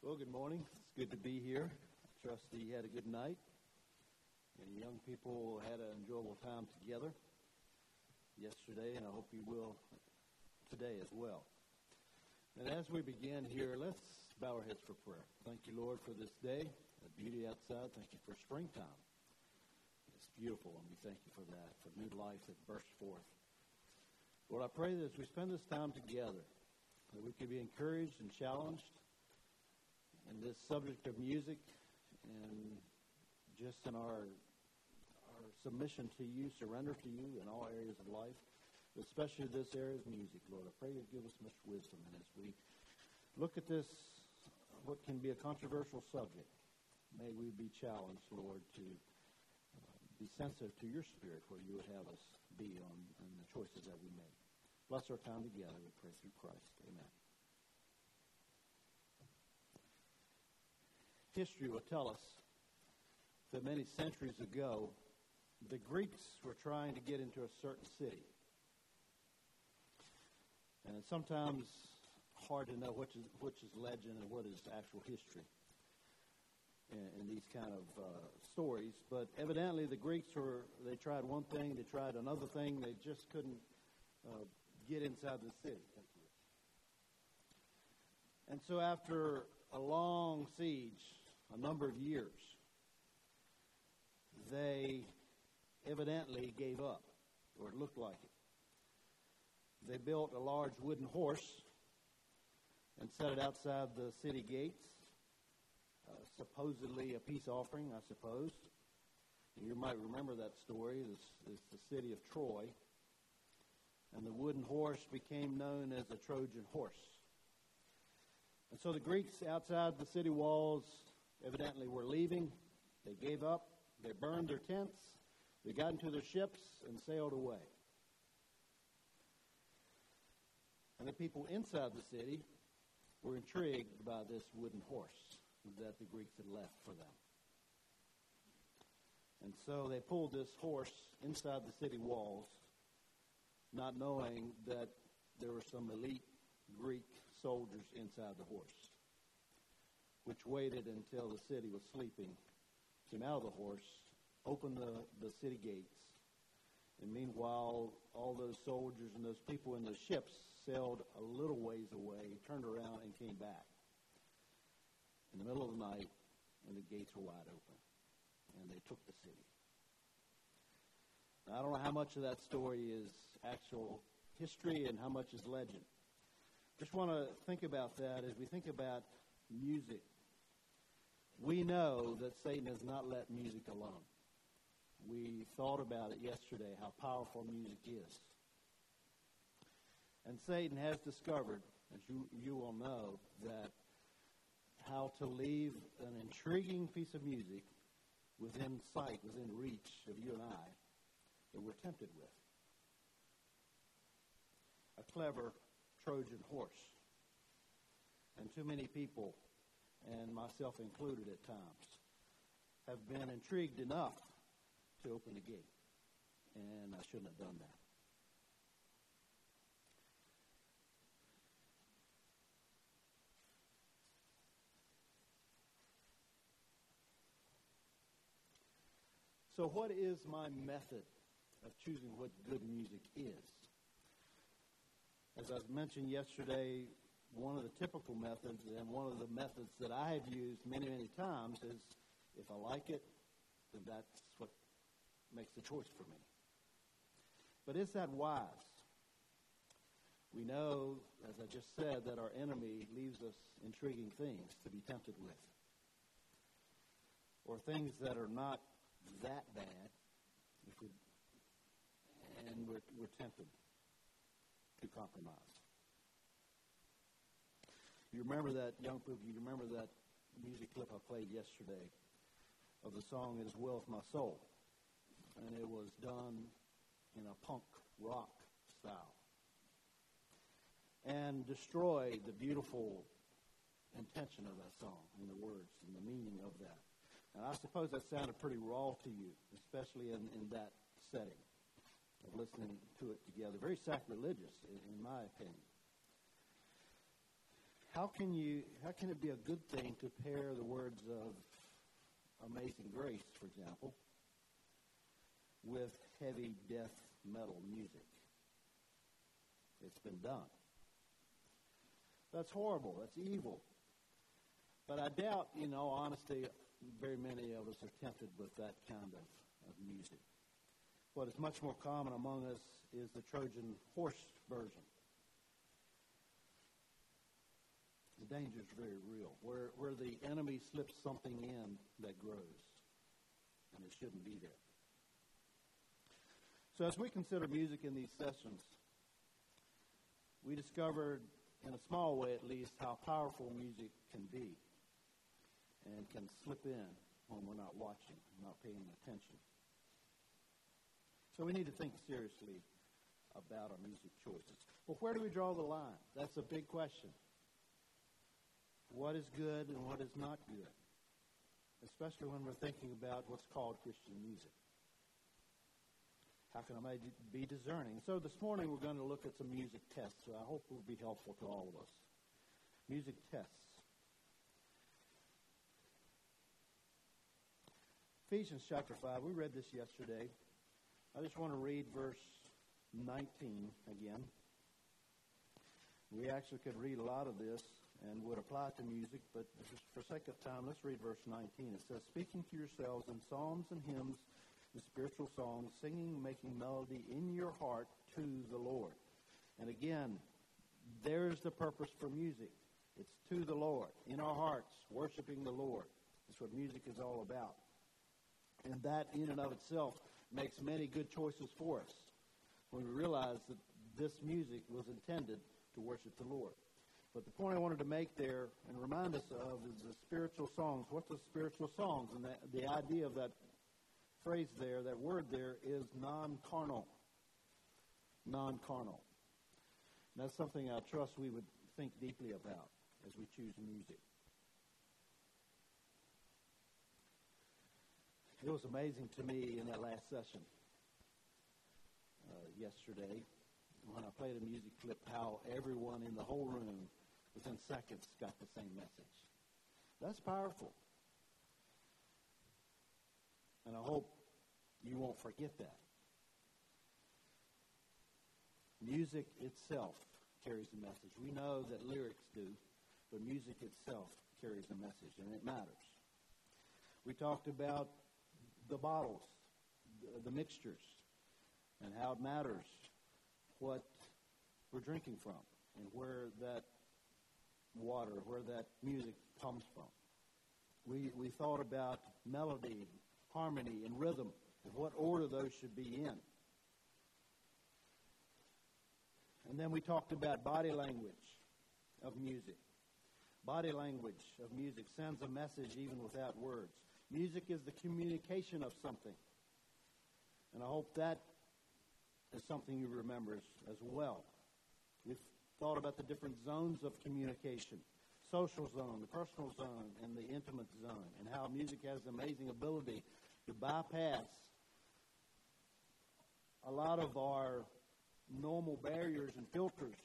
Well, good morning. It's good to be here. I trust that you had a good night. And young people had an enjoyable time together yesterday, and I hope you will today as well. And as we begin here, let's bow our heads for prayer. Thank you, Lord, for this day, the beauty outside. Thank you for springtime. It's beautiful, and we thank you for that, for new life that bursts forth. Lord, I pray that as we spend this time together, that we can be encouraged and challenged in this subject of music and just in our our submission to you, surrender to you in all areas of life, especially this area of music, Lord. I pray you give us much wisdom. And as we look at this, what can be a controversial subject, may we be challenged, Lord, to uh, be sensitive to your spirit where you would have us be on, on the choices that we make. Bless our time together, we pray through Christ. Amen. History will tell us that many centuries ago, the Greeks were trying to get into a certain city. And it's sometimes hard to know which is, which is legend and what is actual history in, in these kind of uh, stories. But evidently, the Greeks were, they tried one thing, they tried another thing, they just couldn't uh, get inside the city. And so, after a long siege, a number of years, they evidently gave up, or it looked like it. They built a large wooden horse and set it outside the city gates, uh, supposedly a peace offering, I suppose. You might remember that story. It's, is the city of Troy. And the wooden horse became known as the Trojan horse. And so the Greeks outside the city walls evidently were leaving. They gave up. They burned their tents. They got into their ships and sailed away. And the people inside the city were intrigued by this wooden horse that the Greeks had left for them. And so they pulled this horse inside the city walls, not knowing that there were some elite Greek soldiers inside the horse which waited until the city was sleeping, came out of the horse, opened the, the city gates, and meanwhile, all those soldiers and those people in the ships sailed a little ways away, turned around, and came back in the middle of the night, and the gates were wide open, and they took the city. Now, I don't know how much of that story is actual history and how much is legend. Just want to think about that as we think about music we know that Satan has not let music alone. We thought about it yesterday, how powerful music is. And Satan has discovered, as you, you will know, that how to leave an intriguing piece of music within sight, within reach of you and I, that we're tempted with. A clever Trojan horse. And too many people and myself included at times, have been intrigued enough to open the gate. And I shouldn't have done that. So, what is my method of choosing what good music is? As I mentioned yesterday, one of the typical methods and one of the methods that I have used many, many times is if I like it, then that's what makes the choice for me. But is that wise? We know, as I just said, that our enemy leaves us intriguing things to be tempted with. Or things that are not that bad, if we, and we're, we're tempted to compromise. You remember that, young people, you remember that music clip I played yesterday of the song It Is Well With My Soul. And it was done in a punk rock style. And destroyed the beautiful intention of that song and the words and the meaning of that. And I suppose that sounded pretty raw to you, especially in, in that setting of listening to it together. Very sacrilegious, in, in my opinion. How can you how can it be a good thing to pair the words of Amazing Grace, for example, with heavy death metal music? It's been done. That's horrible. That's evil. But I doubt, you know, honesty, very many of us are tempted with that kind of, of music. What is much more common among us is the Trojan horse version. The danger is very real, where, where the enemy slips something in that grows, and it shouldn't be there. So as we consider music in these sessions, we discovered, in a small way at least, how powerful music can be and can slip in when we're not watching, not paying attention. So we need to think seriously about our music choices. Well, where do we draw the line? That's a big question. What is good and what is not good? Especially when we're thinking about what's called Christian music. How can I be discerning? So this morning we're going to look at some music tests. So I hope it will be helpful to all of us. Music tests. Ephesians chapter 5, we read this yesterday. I just want to read verse 19 again. We actually could read a lot of this and would apply to music, but for sake of time, let's read verse 19. It says, Speaking to yourselves in psalms and hymns and spiritual songs, singing, making melody in your heart to the Lord. And again, there's the purpose for music. It's to the Lord, in our hearts, worshiping the Lord. That's what music is all about. And that, in and of itself, makes many good choices for us when we realize that this music was intended to worship the Lord. But the point I wanted to make there and remind us of is the spiritual songs. What's the spiritual songs? And the, the idea of that phrase there, that word there, is non carnal. Non carnal. That's something I trust we would think deeply about as we choose music. It was amazing to me in that last session uh, yesterday when I played a music clip how everyone in the whole room within seconds got the same message. That's powerful. And I hope you won't forget that. Music itself carries a message. We know that lyrics do, but music itself carries a message, and it matters. We talked about the bottles, the, the mixtures, and how it matters what we're drinking from and where that water, where that music comes from. We, we thought about melody, harmony, and rhythm, and what order those should be in. And then we talked about body language of music. Body language of music sends a message even without words. Music is the communication of something. And I hope that is something you remember as, as well. We've thought about the different zones of communication social zone, the personal zone, and the intimate zone, and how music has amazing ability to bypass a lot of our normal barriers and filters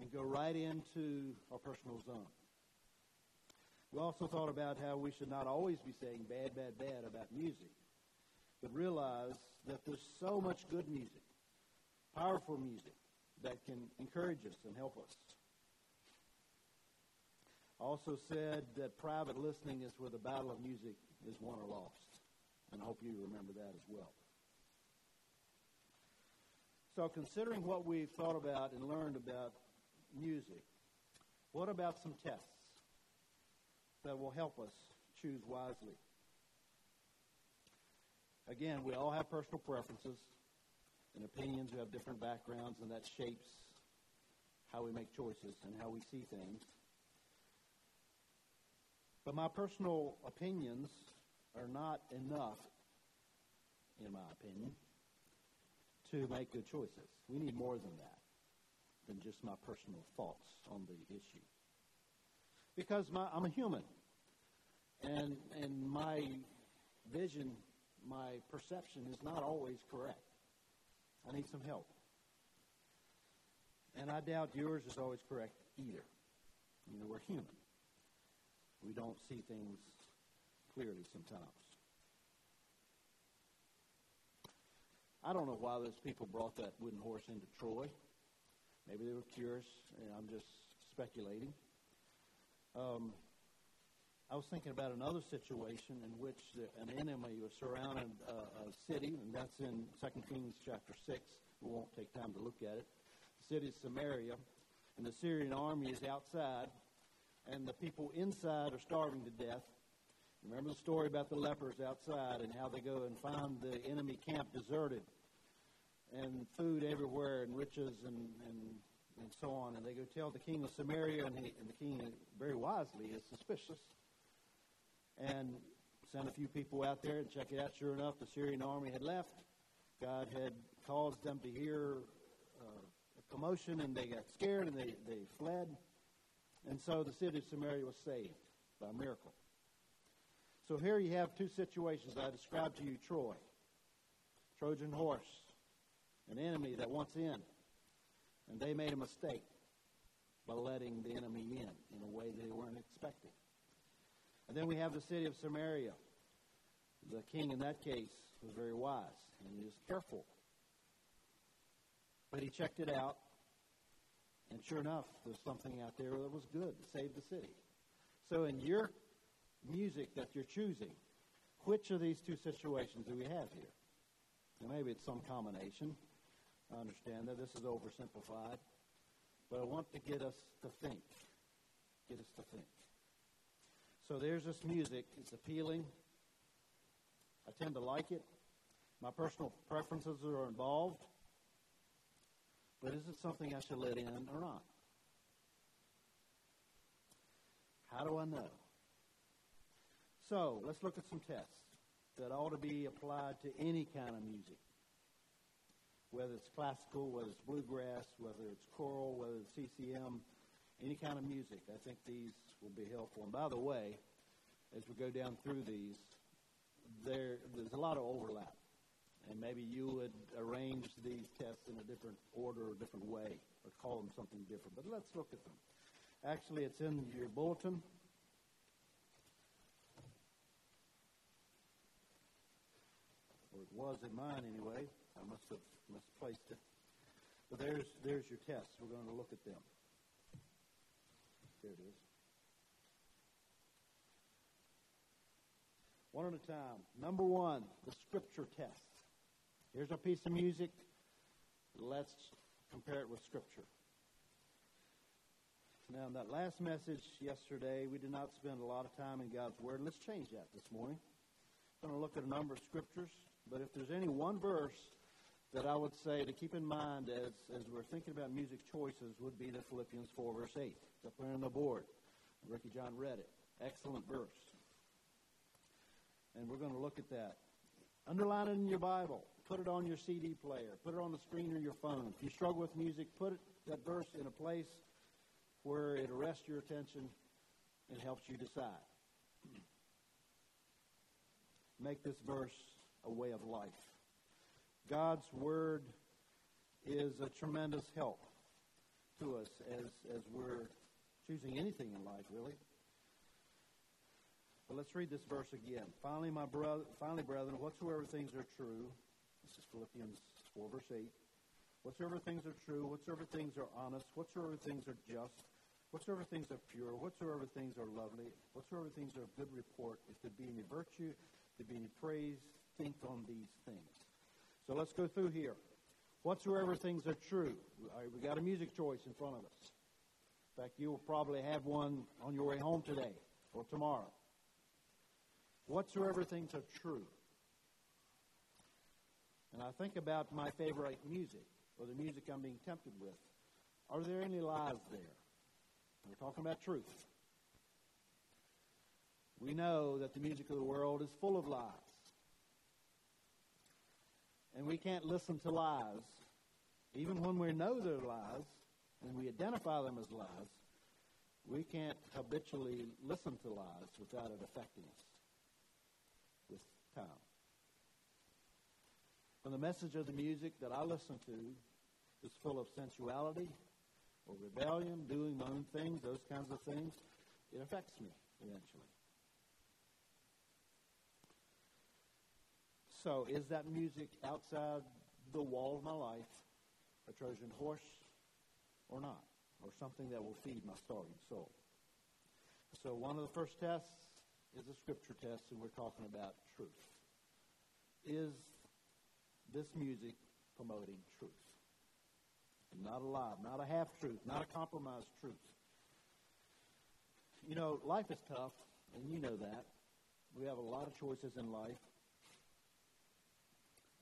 and go right into our personal zone. We also thought about how we should not always be saying bad, bad, bad about music, but realize that there's so much good music, powerful music, that can encourage us and help us. Also said that private listening is where the battle of music is won or lost. And I hope you remember that as well. So considering what we've thought about and learned about music, what about some tests? that will help us choose wisely. Again, we all have personal preferences and opinions. We have different backgrounds, and that shapes how we make choices and how we see things. But my personal opinions are not enough, in my opinion, to make good choices. We need more than that, than just my personal thoughts on the issue. Because my, I'm a human and and my vision, my perception is not always correct. I need some help. And I doubt yours is always correct either. You know, we're human. We don't see things clearly sometimes. I don't know why those people brought that wooden horse into Troy. Maybe they were curious, and I'm just speculating. Um, I was thinking about another situation in which the, an enemy was surrounding a city, and that's in 2 Kings chapter 6. We won't take time to look at it. The city is Samaria, and the Syrian army is outside, and the people inside are starving to death. Remember the story about the lepers outside and how they go and find the enemy camp deserted and food everywhere and riches and, and, and so on. And they go tell the king of Samaria, and, he, and the king, very wisely, is suspicious and sent a few people out there and check it out. Sure enough, the Syrian army had left. God had caused them to hear uh, a commotion, and they got scared and they, they fled. And so the city of Samaria was saved by a miracle. So here you have two situations I described to you Troy, Trojan horse, an enemy that wants in. And they made a mistake by letting the enemy in in a way they weren't expecting. And then we have the city of Samaria. The king in that case was very wise, and he was careful. But he checked it out, and sure enough, there's something out there that was good to save the city. So in your music that you're choosing, which of these two situations do we have here? Now, maybe it's some combination. I understand that this is oversimplified, but I want to get us to think. Get us to think. So there's this music. It's appealing. I tend to like it. My personal preferences are involved. But is it something I should let in or not? How do I know? So let's look at some tests that ought to be applied to any kind of music. Whether it's classical, whether it's bluegrass, whether it's choral, whether it's CCM, any kind of music. I think these will be helpful. And by the way, as we go down through these, there there's a lot of overlap. And maybe you would arrange these tests in a different order or a different way or call them something different. But let's look at them. Actually, it's in your bulletin. Or it was in mine anyway. I must have misplaced it. But there's, there's your tests. We're going to look at them. There it is. One at a time. Number one, the scripture test. Here's a piece of music. Let's compare it with scripture. Now, in that last message yesterday, we did not spend a lot of time in God's Word. Let's change that this morning. I'm going to look at a number of scriptures, but if there's any one verse that I would say to keep in mind as, as we're thinking about music choices would be the Philippians 4, verse 8. It's up there on the board. Ricky John read it. Excellent verse. And we're going to look at that. Underline it in your Bible. Put it on your CD player. Put it on the screen of your phone. If you struggle with music, put it, that verse in a place where it arrests your attention and helps you decide. Make this verse a way of life. God's Word is a tremendous help to us as, as we're choosing anything in life, really. But let's read this verse again. Finally, my brother, finally, brethren, whatsoever things are true, this is Philippians 4, verse 8. Whatsoever things are true, whatsoever things are honest, whatsoever things are just, whatsoever things are pure, whatsoever things are lovely, whatsoever things are of good report, if there be any virtue, if there be any praise, think on these things. So let's go through here. Whatsoever things are true. We got a music choice in front of us. In fact, you will probably have one on your way home today or tomorrow. Whatsoever things are true. And I think about my favorite music or the music I'm being tempted with. Are there any lies there? We're talking about truth. We know that the music of the world is full of lies. And we can't listen to lies, even when we know they're lies and we identify them as lies. We can't habitually listen to lies without it affecting us with time. And the message of the music that I listen to is full of sensuality, or rebellion, doing my own things, those kinds of things, it affects me eventually. So, is that music outside the wall of my life a Trojan horse or not? Or something that will feed my starving soul? So, one of the first tests is a scripture test, and we're talking about truth. Is this music promoting truth? Not a lie, not a half truth, not a compromised truth. You know, life is tough, and you know that. We have a lot of choices in life.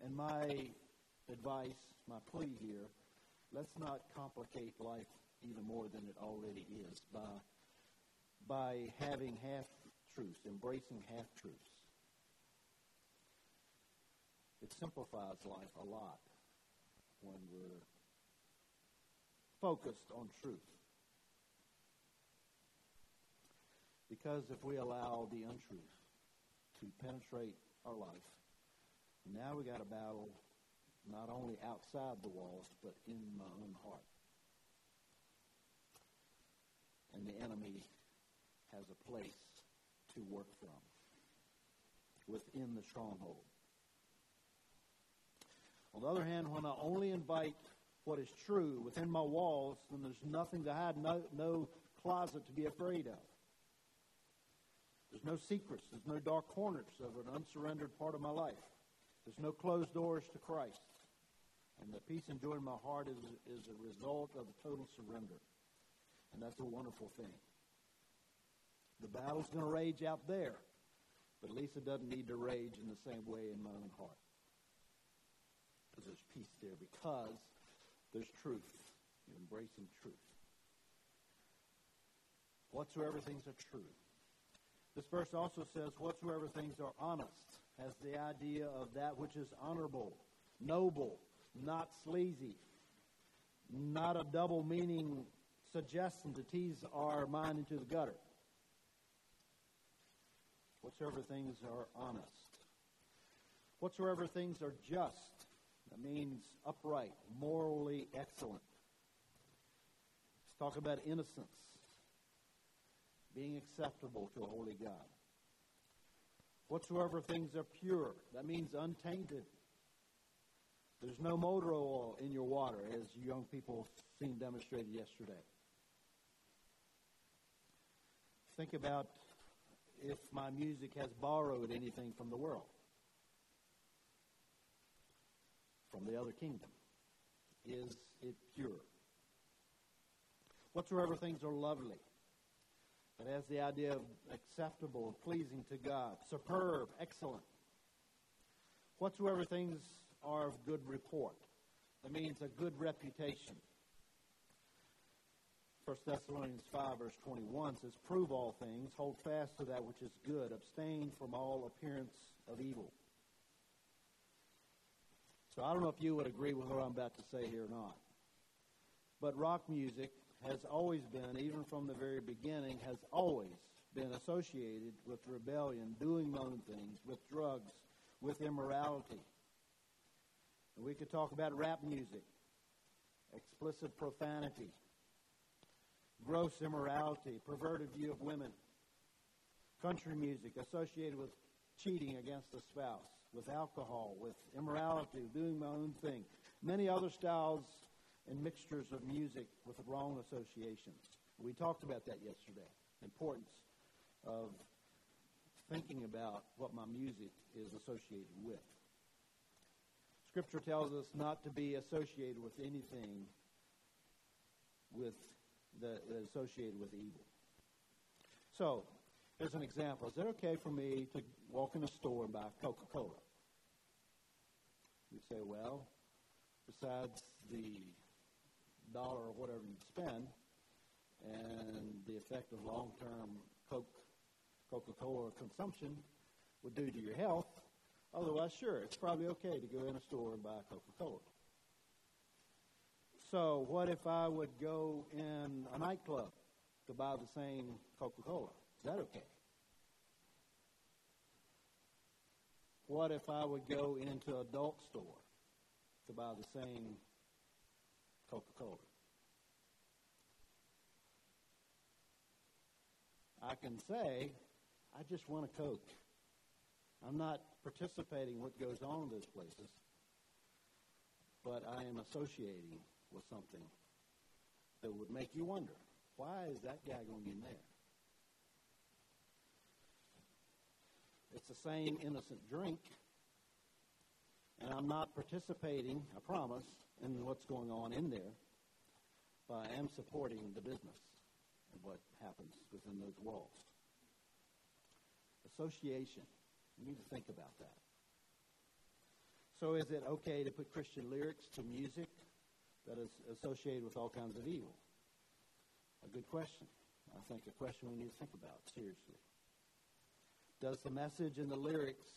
And my advice, my plea here, let's not complicate life even more than it already is by by having half truths, embracing half truths. It simplifies life a lot when we're focused on truth. Because if we allow the untruth to penetrate our life, now we got a battle not only outside the walls, but in my own heart. And the enemy has a place to work from within the stronghold. On the other hand, when I only invite what is true within my walls, then there's nothing to hide, no, no closet to be afraid of. There's no secrets, there's no dark corners of an unsurrendered part of my life. There's no closed doors to Christ. And the peace and joy in my heart is, is a result of total surrender. And that's a wonderful thing. The battle's going to rage out there, but Lisa doesn't need to rage in the same way in my own heart. Because there's peace there, because there's truth. You're embracing truth. Whatsoever things are true. This verse also says, whatsoever things are honest, has the idea of that which is honorable, noble, not sleazy, not a double meaning suggestion to tease our mind into the gutter. Whatsoever things are honest. Whatsoever things are just. That means upright, morally excellent. Let's talk about innocence, being acceptable to a holy God. Whatsoever things are pure. That means untainted. There's no motor oil in your water, as young people seen demonstrated yesterday. Think about if my music has borrowed anything from the world, from the other kingdom. Is it pure? Whatsoever things are lovely. It has the idea of acceptable, and pleasing to God, superb, excellent. Whatsoever things are of good report. That means a good reputation. 1 Thessalonians 5, verse 21 says, Prove all things, hold fast to that which is good, abstain from all appearance of evil. So I don't know if you would agree with what I'm about to say here or not. But rock music has always been, even from the very beginning, has always been associated with rebellion, doing own things, with drugs, with immorality. And we could talk about rap music, explicit profanity, gross immorality, perverted view of women, country music associated with cheating against the spouse, with alcohol, with immorality, doing my own thing. Many other styles and mixtures of music with wrong associations. We talked about that yesterday. Importance of thinking about what my music is associated with. Scripture tells us not to be associated with anything with that associated with evil. So, here's an example. Is it okay for me to walk in a store and buy Coca-Cola? You say, well, besides the dollar or whatever you spend and the effect of long-term Coke, Coca-Cola consumption would do to your health. Otherwise, sure, it's probably okay to go in a store and buy Coca-Cola. So, what if I would go in a nightclub to buy the same Coca Cola? Is that okay? What if I would go into adult store to buy the same Coca Cola? I can say, I just want a Coke. I'm not participating what goes on in those places, but I am associating with something that would make you wonder, why is that guy going in there? It's the same innocent drink, and I'm not participating, I promise, in what's going on in there, but I am supporting the business and what happens within those walls. Association. You need to think about that. So is it okay to put Christian lyrics to music that is associated with all kinds of evil? A good question. I think a question we need to think about seriously. Does the message and the lyrics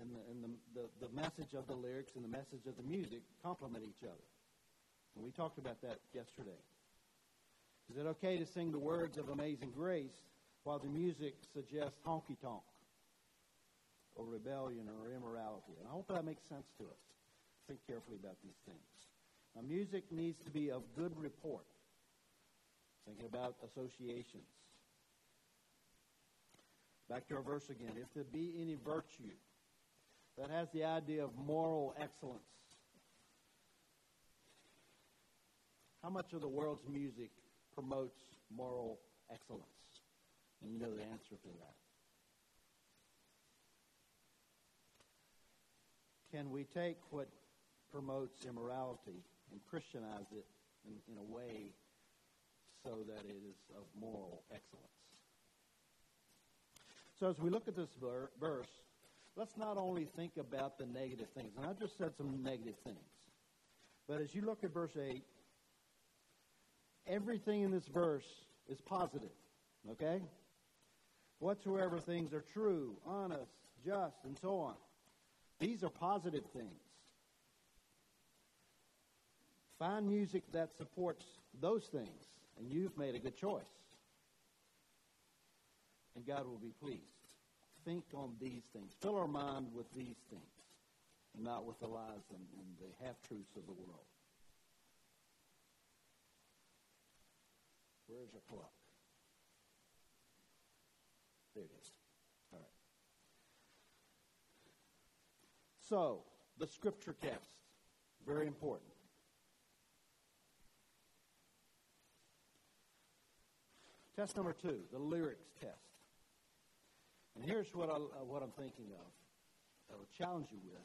and, the, and the, the, the message of the lyrics and the message of the music complement each other? And we talked about that yesterday. Is it okay to sing the words of Amazing Grace while the music suggests honky tonk or rebellion or immorality? And I hope that makes sense to us. Think carefully about these things. Now, music needs to be of good report. Thinking about associations. Back to our verse again. If there be any virtue that has the idea of moral excellence, how much of the world's music promotes moral excellence? And you know the answer to that. Can we take what promotes immorality and Christianize it in, in a way so that it is of moral excellence? So as we look at this ver- verse, let's not only think about the negative things, and I've just said some negative things, but as you look at verse 8, everything in this verse is positive, okay? Whatsoever things are true, honest, just, and so on. These are positive things. Find music that supports those things, and you've made a good choice. And God will be pleased. Think on these things. Fill our mind with these things, not with the lies and, and the half truths of the world. Where's your clock? There it is. All right. So, the scripture test. Very important. Test number two, the lyrics test. And here's what, I, uh, what I'm thinking of. I will challenge you with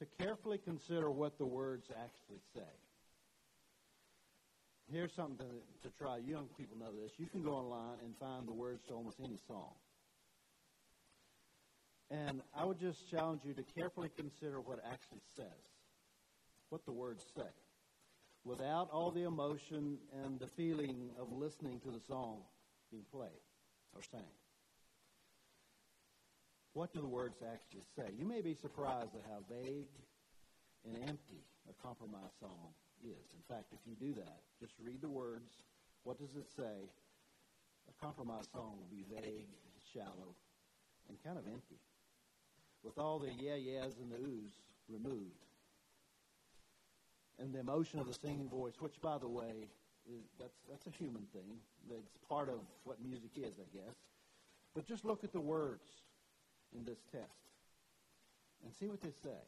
to carefully consider what the words actually say. Here's something to, to try. Young people know this. You can go online and find the words to almost any song. And I would just challenge you to carefully consider what it actually says, what the words say, without all the emotion and the feeling of listening to the song being played or sang. What do the words actually say? You may be surprised at how vague and empty a compromise song is. In fact, if you do that, just read the words. What does it say? A compromise song will be vague, shallow, and kind of empty, with all the yeah yeahs and the oohs removed. And the emotion of the singing voice, which, by the way, that's, that's a human thing. That's part of what music is, I guess. But just look at the words in this test and see what they say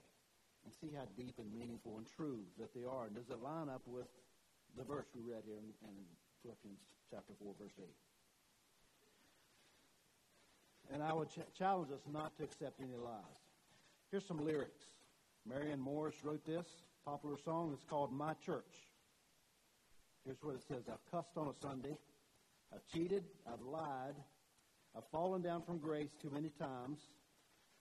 and see how deep and meaningful and true that they are. And does it line up with the verse we read here in, in Philippians chapter 4, verse 8? And I would ch- challenge us not to accept any lies. Here's some lyrics. Marianne Morris wrote this popular song. It's called My Church. Here's what it says I've cussed on a Sunday. I've cheated. I've lied. I've fallen down from grace too many times.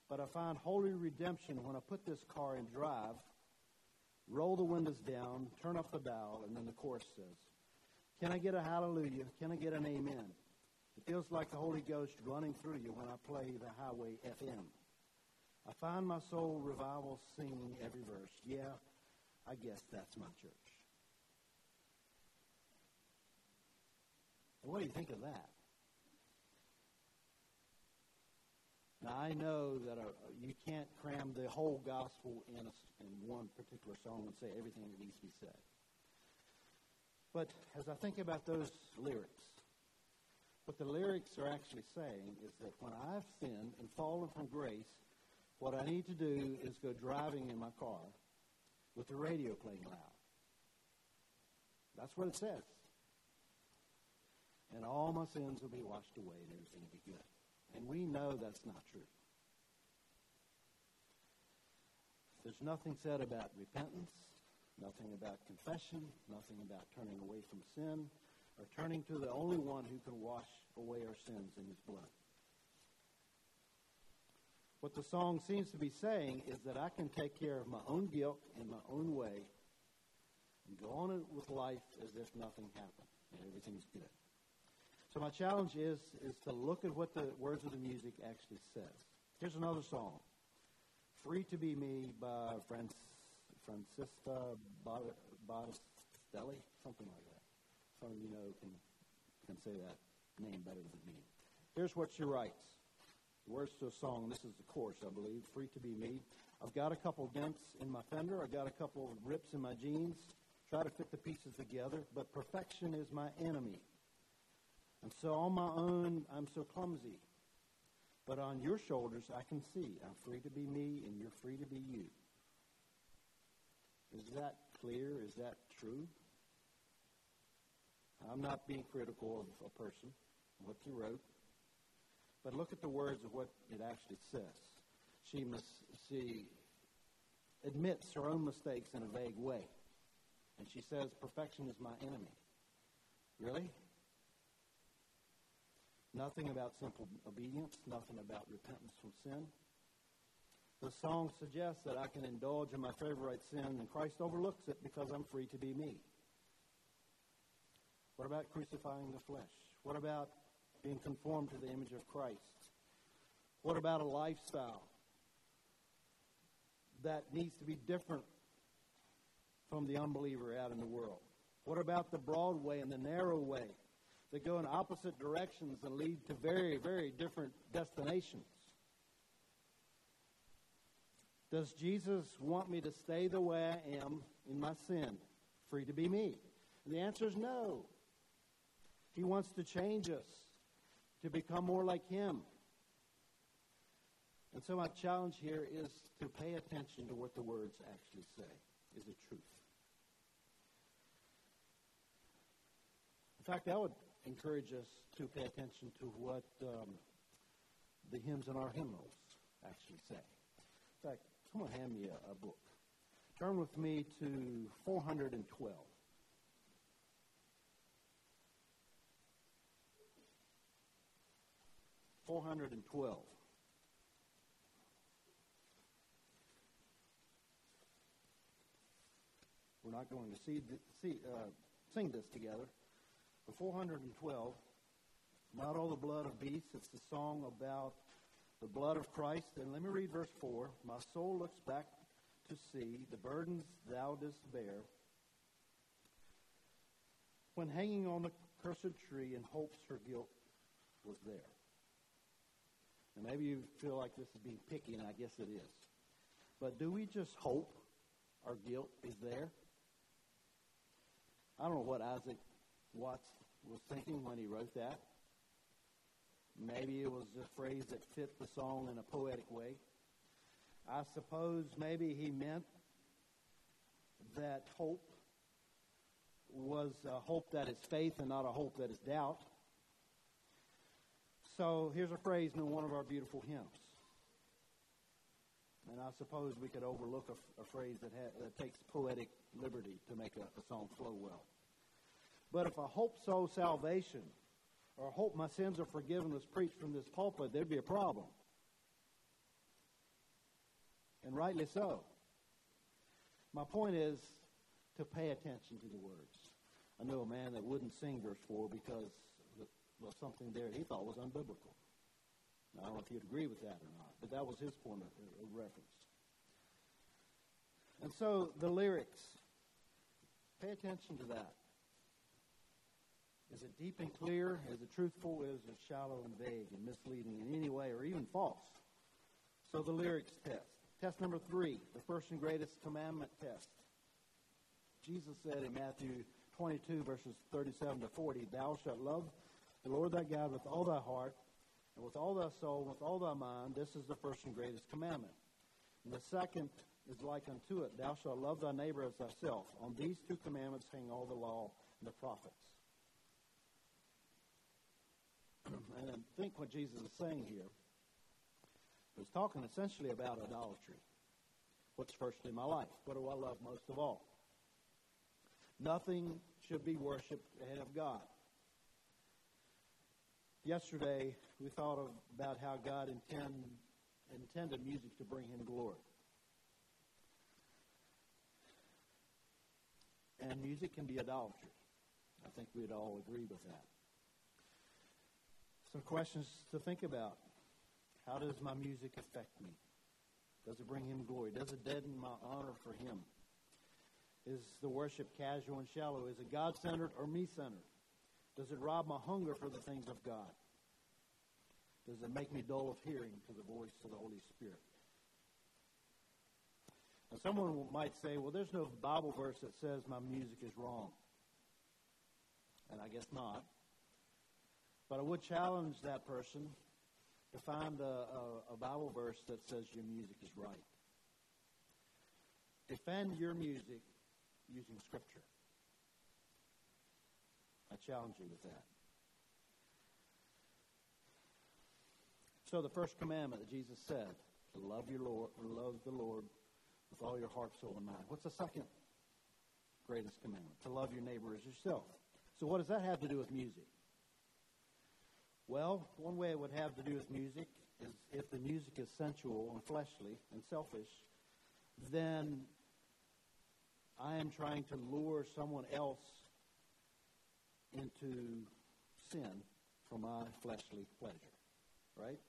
But I find holy redemption when I put this car in drive, roll the windows down, turn off the dial, and then the chorus says, Can I get a hallelujah? Can I get an amen? It feels like the Holy Ghost running through you when I play the highway FM. I find my soul revival singing every verse. Yeah, I guess that's my church. And what do you think of that? Now, I know that a, you can't cram the whole gospel in, a, in one particular song and say everything that needs to be said. But as I think about those lyrics, What the lyrics are actually saying is that when I've sinned and fallen from grace, what I need to do is go driving in my car with the radio playing loud. That's what it says. And all my sins will be washed away and everything will be good. And we know that's not true. There's nothing said about repentance, nothing about confession, nothing about turning away from sin, or turning to the only one who can wash away our sins in his blood. What the song seems to be saying is that I can take care of my own guilt in my own way and go on with life as if nothing happened and everything's good. So my challenge is is to look at what the words of the music actually says. Here's another song. Free to Be Me by Francis, Francisca Battistelli, something like that. Some of you know can, can say that name better than me. Here's what she writes. The words to a song, this is the chorus, I believe, Free to Be Me. I've got a couple dents in my fender. I've got a couple rips in my jeans. Try to fit the pieces together, but perfection is my enemy. And so on my own, I'm so clumsy. But on your shoulders, I can see I'm free to be me and you're free to be you. Is that clear? Is that true? I'm not being critical of a person, what you wrote. But look at the words of what it actually says. She must she admits her own mistakes in a vague way. And she says, Perfection is my enemy. Really? Nothing about simple obedience, nothing about repentance from sin. The song suggests that I can indulge in my favorite sin and Christ overlooks it because I'm free to be me. What about crucifying the flesh? What about being conformed to the image of Christ? What about a lifestyle that needs to be different from the unbeliever out in the world? What about the broad way and the narrow way that go in opposite directions and lead to very, very different destinations? Does Jesus want me to stay the way I am in my sin, free to be me? And the answer is no. He wants to change us to become more like Him. And so my challenge here is to pay attention to what the words actually say. Is it truth? In fact, I would encourage us to pay attention to what um, the hymns in our hymnals actually say. In fact, someone hand me a, a book. Turn with me to 412. 412. We're not going to see, see, uh, sing this together. The 412, not all the blood of beasts, it's the song about the blood of Christ. And let me read verse 4. My soul looks back to see the burdens thou didst bear. When hanging on the cursed tree in hopes her guilt was there. And maybe you feel like this is being picky, and I guess it is. But do we just hope our guilt is there? I don't know what Isaac Watts was thinking when he wrote that. Maybe it was a phrase that fit the song in a poetic way. I suppose maybe he meant that hope was a hope that is faith and not a hope that is doubt. So here's a phrase in one of our beautiful hymns. And I suppose we could overlook a, a phrase that, ha- that, takes poetic liberty to make a, a song flow well. But if a hope so salvation, or hope my sins are forgiven was preached from this pulpit, there'd be a problem. And rightly so. My point is to pay attention to the words. I know a man that wouldn't sing verse 4 because was something there he thought was unbiblical. Now, I don't know if you'd agree with that or not, but that was his point of, of reference. And so the lyrics, pay attention to that. Is it deep and clear? Is it truthful? Is it shallow and vague and misleading in any way or even false? So the lyrics test. Test number three, the first and greatest commandment test. Jesus said in Matthew 22, verses 37 to 40, Thou shalt love the Lord thy God with all thy heart, and with all thy soul, and with all thy mind. This is the first and greatest commandment. And the second is like unto it Thou shalt love thy neighbor as thyself. On these two commandments hang all the law and the prophets. And think what Jesus is saying here. He's talking essentially about idolatry. What's first in my life? What do I love most of all? Nothing should be worshipped ahead of God. Yesterday, we thought of, about how God intend, intended music to bring him glory. And music can be idolatry. I think we'd all agree with that. Some questions to think about. How does my music affect me? Does it bring him glory? Does it deaden my honor for him? Is the worship casual and shallow? Is it God centered or me centered? Does it rob my hunger for the things of God? Does it make me dull of hearing to the voice of the Holy Spirit? Now, someone might say, well, there's no Bible verse that says my music is wrong. And I guess not. But I would challenge that person to find a, a, a Bible verse that says your music is right. Defend your music using Scripture. I challenge you with that. So the first commandment that Jesus said, to love your Lord, love the Lord with all your heart, soul, and mind. What's the second greatest commandment? To love your neighbor as yourself. So what does that have to do with music? Well, one way it would have to do with music is if the music is sensual and fleshly and selfish, then I am trying to lure someone else into sin for my fleshly pleasure, right?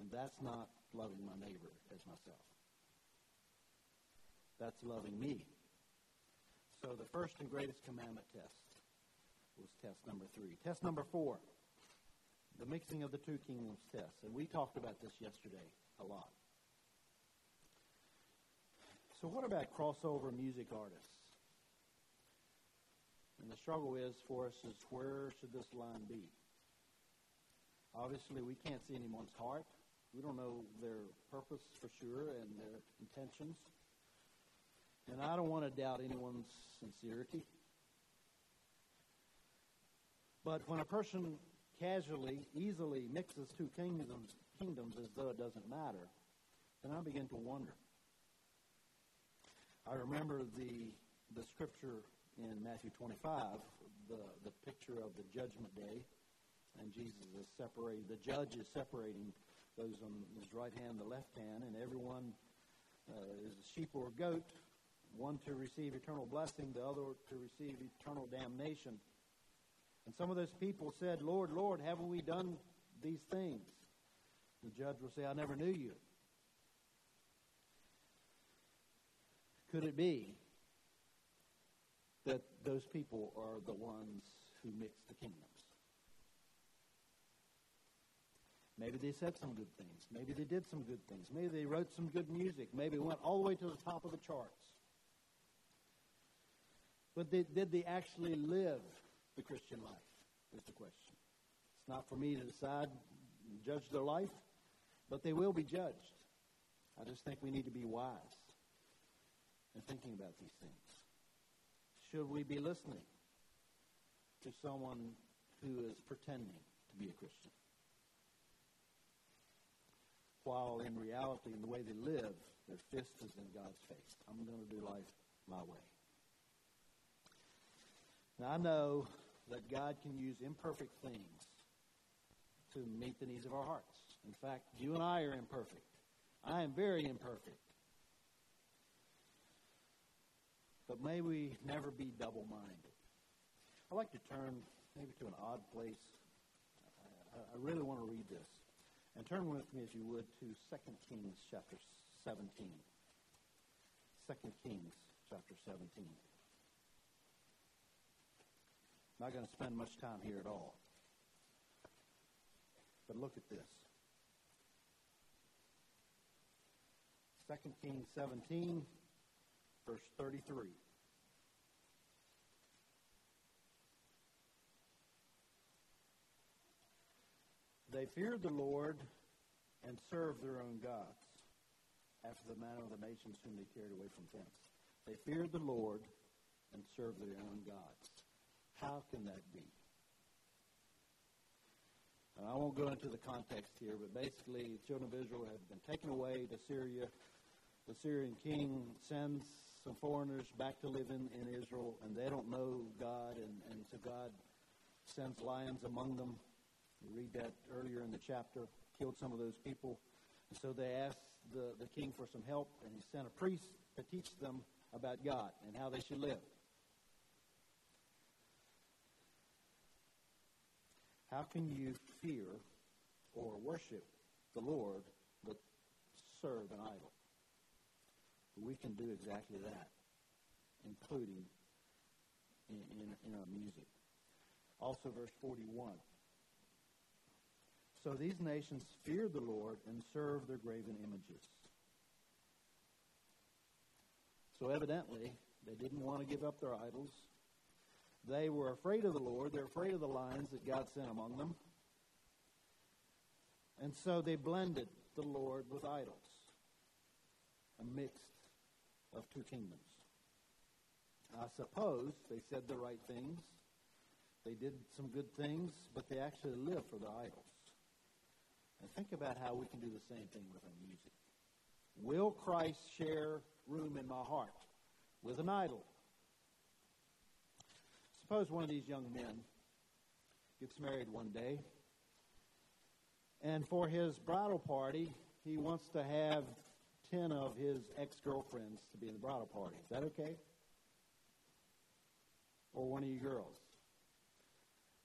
And that's not loving my neighbor as myself. That's loving me. So the first and greatest commandment test was test number three. Test number four the mixing of the two kingdoms test. And we talked about this yesterday a lot. So, what about crossover music artists? And the struggle is for us is where should this line be? Obviously, we can't see anyone's heart. We don't know their purpose for sure and their intentions. And I don't want to doubt anyone's sincerity. But when a person casually, easily mixes two kingdoms, kingdoms as though it doesn't matter, then I begin to wonder. I remember the, the scripture in Matthew 25, the, the picture of the judgment day, and Jesus is separating, the judge is separating those on his right hand, the left hand, and everyone uh, is a sheep or a goat, one to receive eternal blessing, the other to receive eternal damnation. And some of those people said, Lord, Lord, haven't we done these things? The judge will say, I never knew you. Could it be that those people are the ones who mix the kingdoms? Maybe they said some good things. Maybe they did some good things. Maybe they wrote some good music. Maybe went all the way to the top of the charts. But they, did they actually live the Christian life, is the question. It's not for me to decide judge their life, but they will be judged. I just think we need to be wise in thinking about these things. Should we be listening to someone who is pretending to be a Christian? While in reality, in the way they live, their fist is in God's face. I'm going to do life my way. Now, I know that God can use imperfect things to meet the needs of our hearts. In fact, you and I are imperfect. I am very imperfect. But may we never be double minded. I'd like to turn maybe to an odd place. I, really want to read this. And turn with me, if you would, to 2 Kings chapter 17. 2 Kings chapter 17 not going to spend much time here at all. But look at this. 2 Kings 17, verse 33. They feared the Lord and served their own gods after the manner of the nations whom they carried away from thence. They feared the Lord and served their own gods. How can that be? And I won't go into the context here, but basically, the children of Israel have been taken away to Syria. The Syrian king sends some foreigners back to live in, Israel, and they don't know God, and, and so God sends lions among them. You read that earlier in the chapter, killed some of those people. And so they asked the, the king for some help, and he sent a priest to teach them about God and how they should live. How can you fear or worship the Lord but serve an idol? We can do exactly that, including in, in, in our music. Also, verse 41. So these nations feared the Lord and served their graven images. So evidently, they didn't want to give up their idols. They were afraid of the Lord. They're afraid of the lions that God sent among them. And so they blended the Lord with idols, a mix of two kingdoms. I suppose they said the right things. They did some good things, but they actually lived for the idols. And think about how we can do the same thing with our music. Will Christ share room in my heart with an idol? Suppose one of these young men gets married one day, and for his bridal party, he wants to have 10 of his ex girlfriends to be in the bridal party. Is that okay? Or one of you girls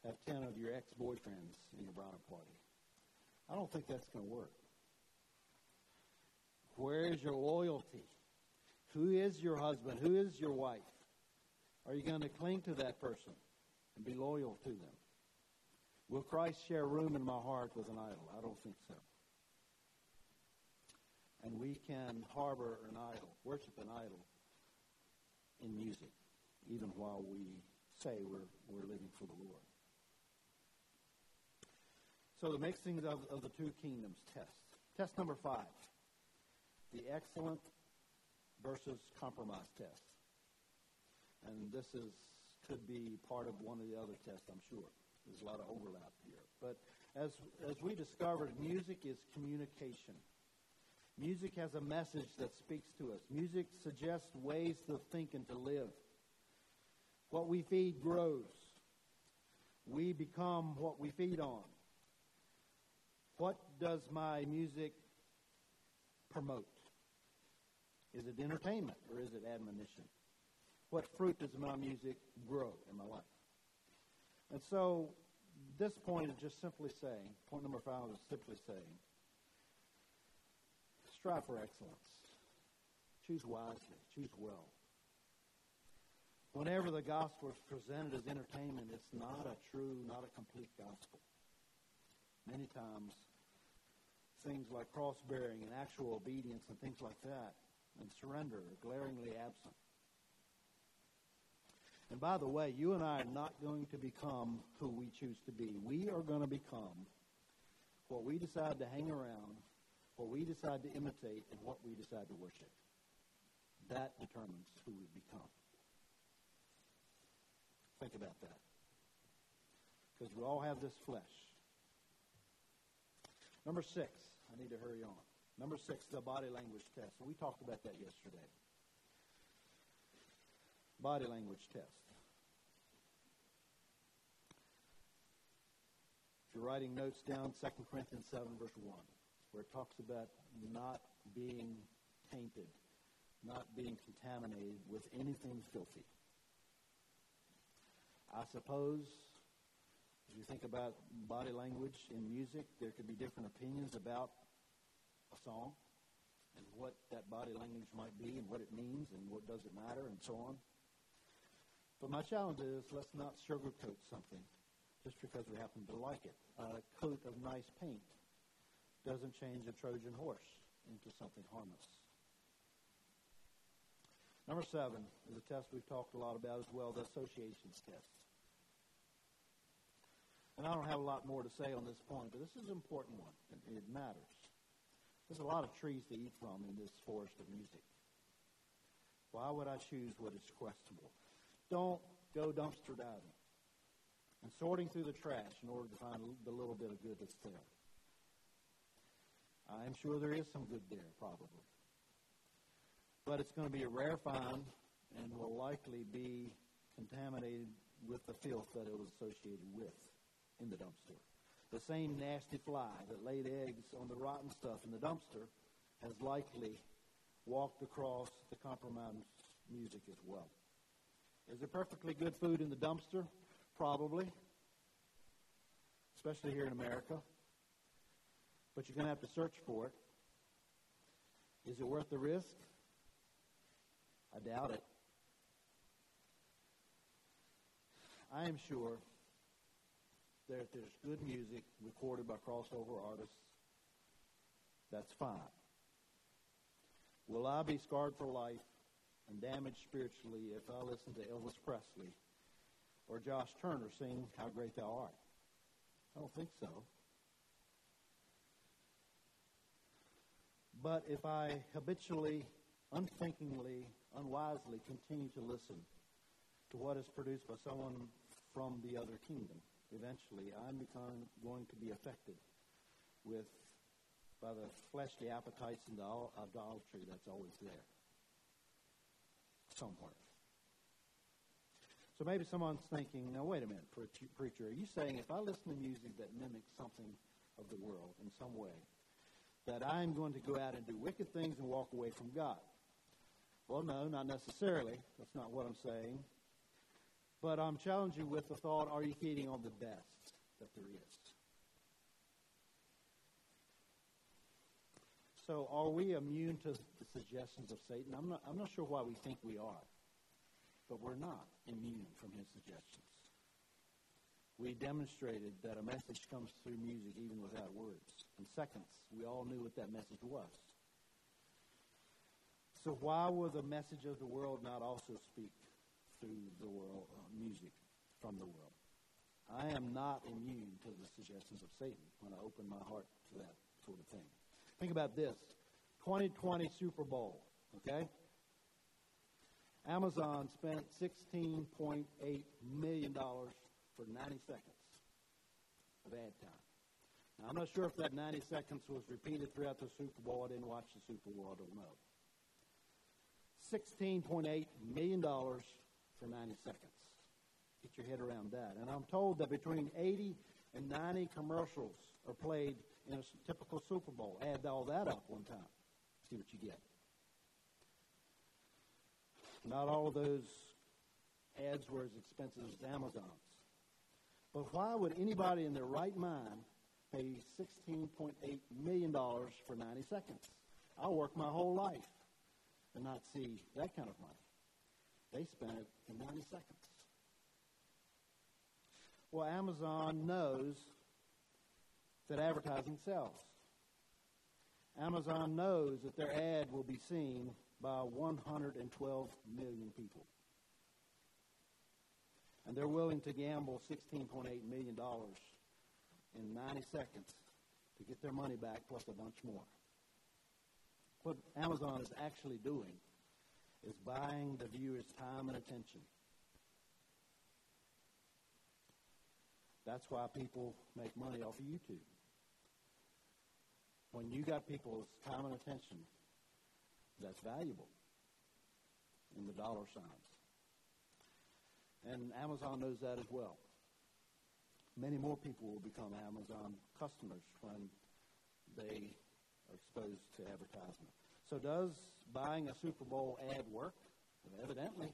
have 10 of your ex boyfriends in your bridal party. I don't think that's going to work. Where is your loyalty? Who is your husband? Who is your wife? Are you going to cling to that person and be loyal to them? Will Christ share room in my heart with an idol? I don't think so. And we can harbor an idol, worship an idol in music, even while we say we're, we're living for the Lord. So the mixing of, of the two kingdoms test. Test number five, the excellent versus compromise test. And this is could be part of one of the other tests, I'm sure. There's a lot of overlap here. But as, as we discovered, music is communication. Music has a message that speaks to us. Music suggests ways to think and to live. What we feed grows. We become what we feed on. What does my music promote? Is it entertainment or is it admonition? What fruit does my music grow in my life? And so this point is just simply saying, point number five is simply saying, strive for excellence. Choose wisely. Choose well. Whenever the gospel is presented as entertainment, it's not a true, not a complete gospel. Many times, things like cross bearing and actual obedience and things like that and surrender are glaringly absent. And by the way, you and I are not going to become who we choose to be. We are going to become what we decide to hang around, what we decide to imitate, and what we decide to worship. That determines who we become. Think about that. Because we all have this flesh. Number six, I need to hurry on. Number six, the body language test. We talked about that yesterday body language test. If you're writing notes down, 2 Corinthians 7, verse 1, where it talks about not being tainted, not being contaminated with anything filthy. I suppose, if you think about body language in music, there could be different opinions about a song and what that body language might be and what it means and what does it matter and so on. But my challenge is let's not sugarcoat something just because we happen to like it. A coat of nice paint doesn't change a Trojan horse into something harmless. Number seven is a test we've talked a lot about as well, the associations test. And I don't have a lot more to say on this point, but this is an important one. It, it matters. There's a lot of trees to eat from in this forest of music. Why would I choose what is questionable? Don't go dumpster diving and sorting through the trash in order to find the little bit of good that's there. I'm sure there is some good there, probably. But it's going to be a rare find and will likely be contaminated with the filth that it was associated with in the dumpster. The same nasty fly that laid eggs on the rotten stuff in the dumpster has likely walked across the compromised music as well. Is there perfectly good food in the dumpster? Probably, especially here in America. But you're going to have to search for it. Is it worth the risk? I doubt it. I am sure that if there's good music recorded by crossover artists, that's fine. Will I be scarred for life and damaged spiritually if I listen to Elvis Presley or Josh Turner sing How Great Thou Art? I don't think so. But if I habitually, unthinkingly, unwisely continue to listen to what is produced by someone from the other kingdom, eventually I'm become, going to be affected with by the fleshly appetites and the idolatry that's always there somewhere. So maybe someone's thinking, now wait a minute, preacher, are you saying if I listen to music that mimics something of the world in some way, that I'm going to go out and do wicked things and walk away from God? Well, no, not necessarily. That's not what I'm saying. But I'm challenging you with the thought, are you feeding on the best that there is? So are we immune to the suggestions of Satan? I'm not, I'm not sure why we think we are but we're not immune from his suggestions. We demonstrated that a message comes through music even without words. In seconds, we all knew what that message was. So why will the message of the world not also speak through the world uh, music from the world? I am not immune to the suggestions of Satan when I open my heart to that sort of thing. Think about this 2020 Super Bowl, okay? Amazon spent $16.8 million for 90 seconds of ad time. Now, I'm not sure if that 90 seconds was repeated throughout the Super Bowl. I didn't watch the Super Bowl. I don't know. $16.8 million for 90 seconds. Get your head around that. And I'm told that between 80 and 90 commercials are played in a typical Super Bowl. Add all that up one time. See what you get. Not all of those ads were as expensive as Amazon's. But why would anybody in their right mind pay $16.8 million for 90 seconds? I'll work my whole life and not see that kind of money. They spent it in 90 seconds. Well, Amazon knows that advertising sells. Amazon knows that their ad will be seen by 112 million people. And they're willing to gamble $16.8 million in 90 seconds to get their money back plus a bunch more. What Amazon is actually doing is buying the viewer's time and attention. That's why people make money off of YouTube. When you got people's time and attention, that's valuable in the dollar signs. And Amazon knows that as well. Many more people will become Amazon customers when they are exposed to advertisement. So does buying a Super Bowl ad work? Evidently.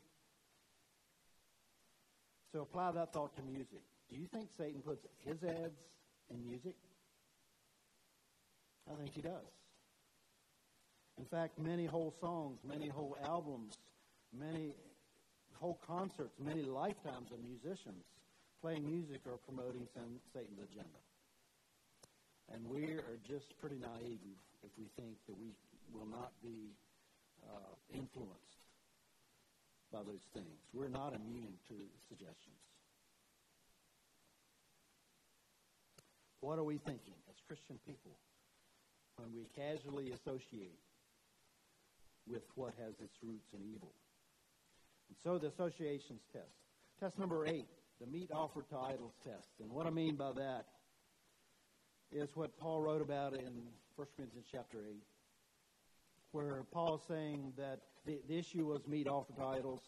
So apply that thought to music. Do you think Satan puts his ads in music? I think he does. In fact, many whole songs, many whole albums, many whole concerts, many lifetimes of musicians playing music are promoting Satan's agenda. And we are just pretty naive if we think that we will not be uh, influenced by those things. We're not immune to suggestions. What are we thinking as Christian people when we casually associate with what has its roots in evil? And so the associations test. Test number eight, the meat offered to idols test. And what I mean by that is what Paul wrote about in 1 Corinthians chapter 8, where Paul is saying that the, the issue was meat offered to idols,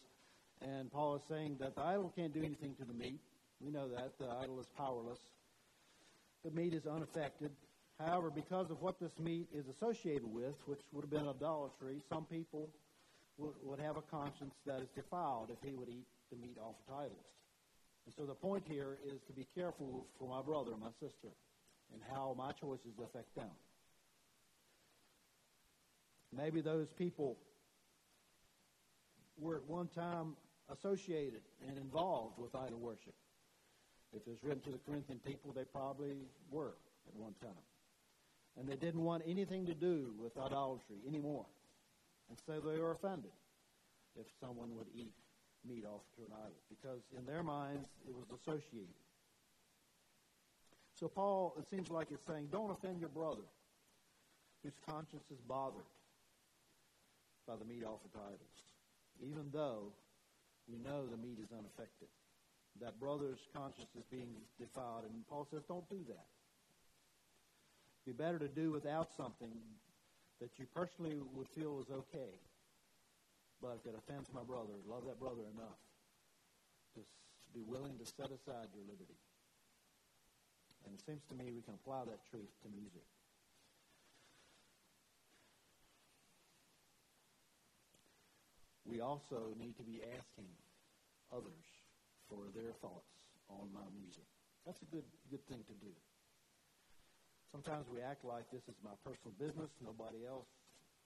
and Paul is saying that the idol can't do anything to the meat. We know that. The idol is powerless. The meat is unaffected. However, because of what this meat is associated with, which would have been idolatry, some people would, would have a conscience that is defiled if he would eat the meat offered to idols. And so the point here is to be careful for my brother and my sister and how my choices affect them. Maybe those people were at one time associated and involved with idol worship. If it was written to the Corinthian people, they probably were at one time. And they didn't want anything to do with idolatry anymore. And so they were offended if someone would eat meat offered to an idol, because in their minds it was associated. So Paul, it seems like, is saying, don't offend your brother whose conscience is bothered by the meat offered to idols, even though we know the meat is unaffected. That brother's conscience is being defiled, and Paul says, don't do that. Be better to do without something that you personally would feel is okay, but if it offends my brother, love that brother enough to be willing to set aside your liberty. And it seems to me we can apply that truth to music. We also need to be asking others for their thoughts on my music. That's a good good thing to do. Sometimes we act like this is my personal business. Nobody else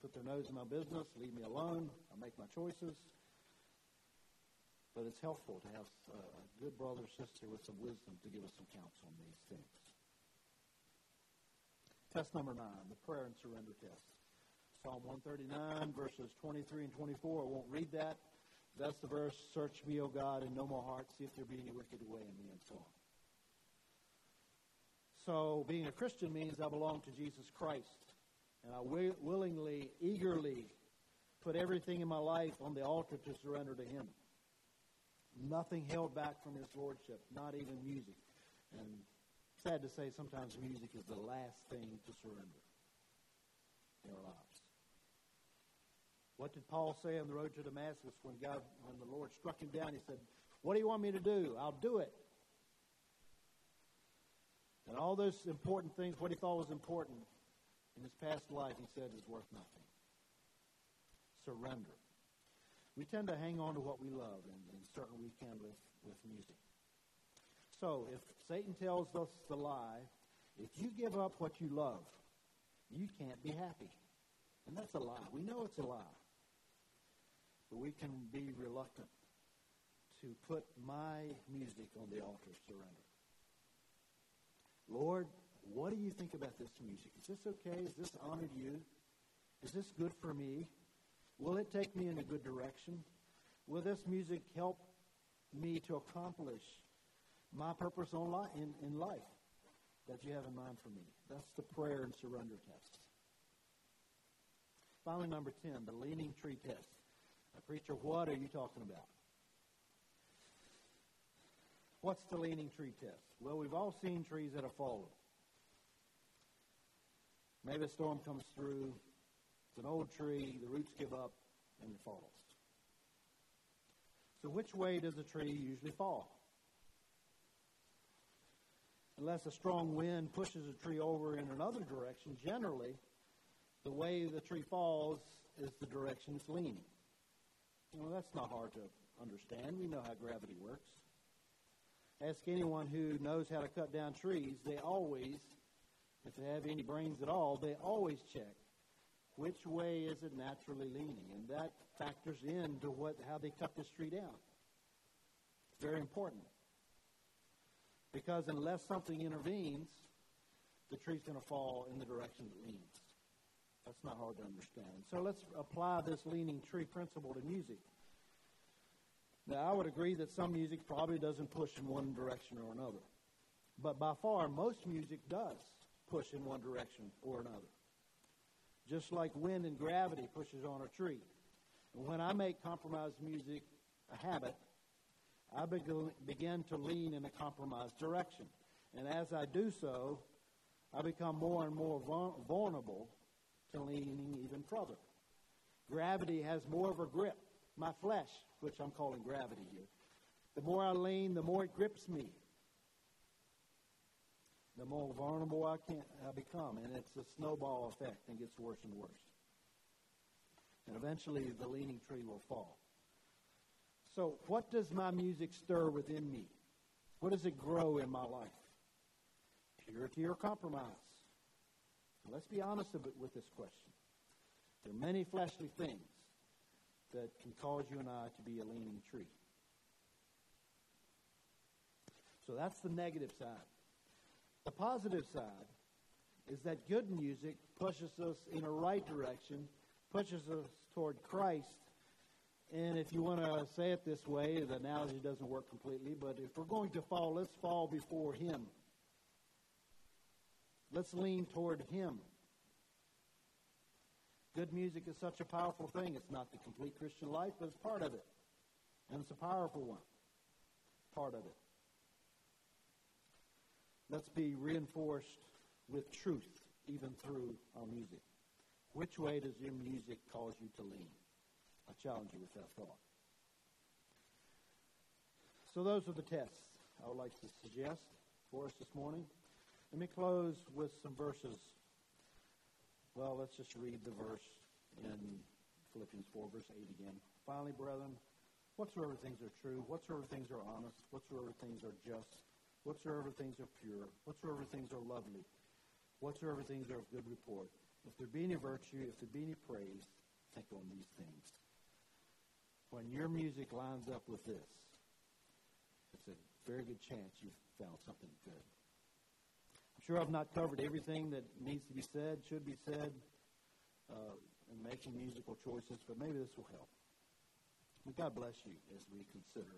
put their nose in my business. Leave me alone. I make my choices. But it's helpful to have a good brother or sister with some wisdom to give us some counsel on these things. Test number nine, the prayer and surrender test. Psalm 139, verses 23 and 24. I won't read that. That's the verse, Search me, O God, and know my heart. See if there be any wicked way in me, and so on. So, being a Christian means I belong to Jesus Christ. And I wi- willingly, eagerly put everything in my life on the altar to surrender to Him. Nothing held back from His Lordship, not even music. And sad to say, sometimes music is the last thing to surrender in our lives. What did Paul say on the road to Damascus when God, when the Lord struck him down? He said, "What do you want me to do? I'll do it." And all those important things, what he thought was important in his past life, he said is worth nothing. Surrender. We tend to hang on to what we love, and, and certainly we can with, with music. So, if Satan tells us the lie, if you give up what you love, you can't be happy. And that's a lie. We know it's a lie. But we can be reluctant to put my music on the altar of surrender. Lord, what do you think about this music? Is this okay? Is this honor to you? Is this good for me? Will it take me in a good direction? Will this music help me to accomplish my purpose on in, in life that you have in mind for me? That's the prayer and surrender test. Finally, number 10, the leaning tree test. Now, preacher, what are you talking about? What's the leaning tree test? Well, we've all seen trees that have fallen. Maybe a storm comes through, it's an old tree, the roots give up, and it falls. So, which way does a tree usually fall? Unless a strong wind pushes a tree over in another direction, generally, the way the tree falls is the direction it's leaning. Well, that's not hard to understand. We know how gravity works. Ask anyone who knows how to cut down trees, they always, if they have any brains at all, they always check which way is it naturally leaning. And that factors into what, how they cut this tree down. It's very important. Because unless something intervenes, the tree's going to fall in the direction it leans. That's not hard to understand. So let's apply this leaning tree principle to music. Now, I would agree that some music probably doesn't push in one direction or another. But by far, most music does push in one direction or another. Just like wind and gravity pushes on a tree. When I make compromised music a habit, I begin to lean in a compromised direction. And as I do so, I become more and more vulnerable to leaning even further. Gravity has more of a grip. My flesh, which I'm calling gravity here, the more I lean, the more it grips me. The more vulnerable I can I become, and it's a snowball effect and gets worse and worse. And eventually, the leaning tree will fall. So, what does my music stir within me? What does it grow in my life? Purity or compromise? Let's be honest with this question. There are many fleshly things that can cause you and I to be a leaning tree. So that's the negative side. The positive side is that good music pushes us in a right direction, pushes us toward Christ. And if you want to say it this way, the analogy doesn't work completely, but if we're going to fall, let's fall before Him. Let's lean toward Him. Good music is such a powerful thing. It's not the complete Christian life, but it's part of it. And it's a powerful one. Part of it. Let's be reinforced with truth, even through our music. Which way does your music cause you to lean? I challenge you with that thought. So, those are the tests I would like to suggest for us this morning. Let me close with some verses. Well, let's just read the verse in Philippians 4, verse 8 again. Finally, brethren, whatsoever things are true, whatsoever things are honest, whatsoever things are just, whatsoever things are pure, whatsoever things are lovely, whatsoever things are of good report. If there be any virtue, if there be any praise, think on these things. When your music lines up with this, it's a very good chance you've found something good. Sure I've not covered everything that needs to be said, should be said, uh, in making musical choices, but maybe this will help. God bless you as we consider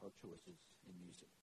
our choices in music.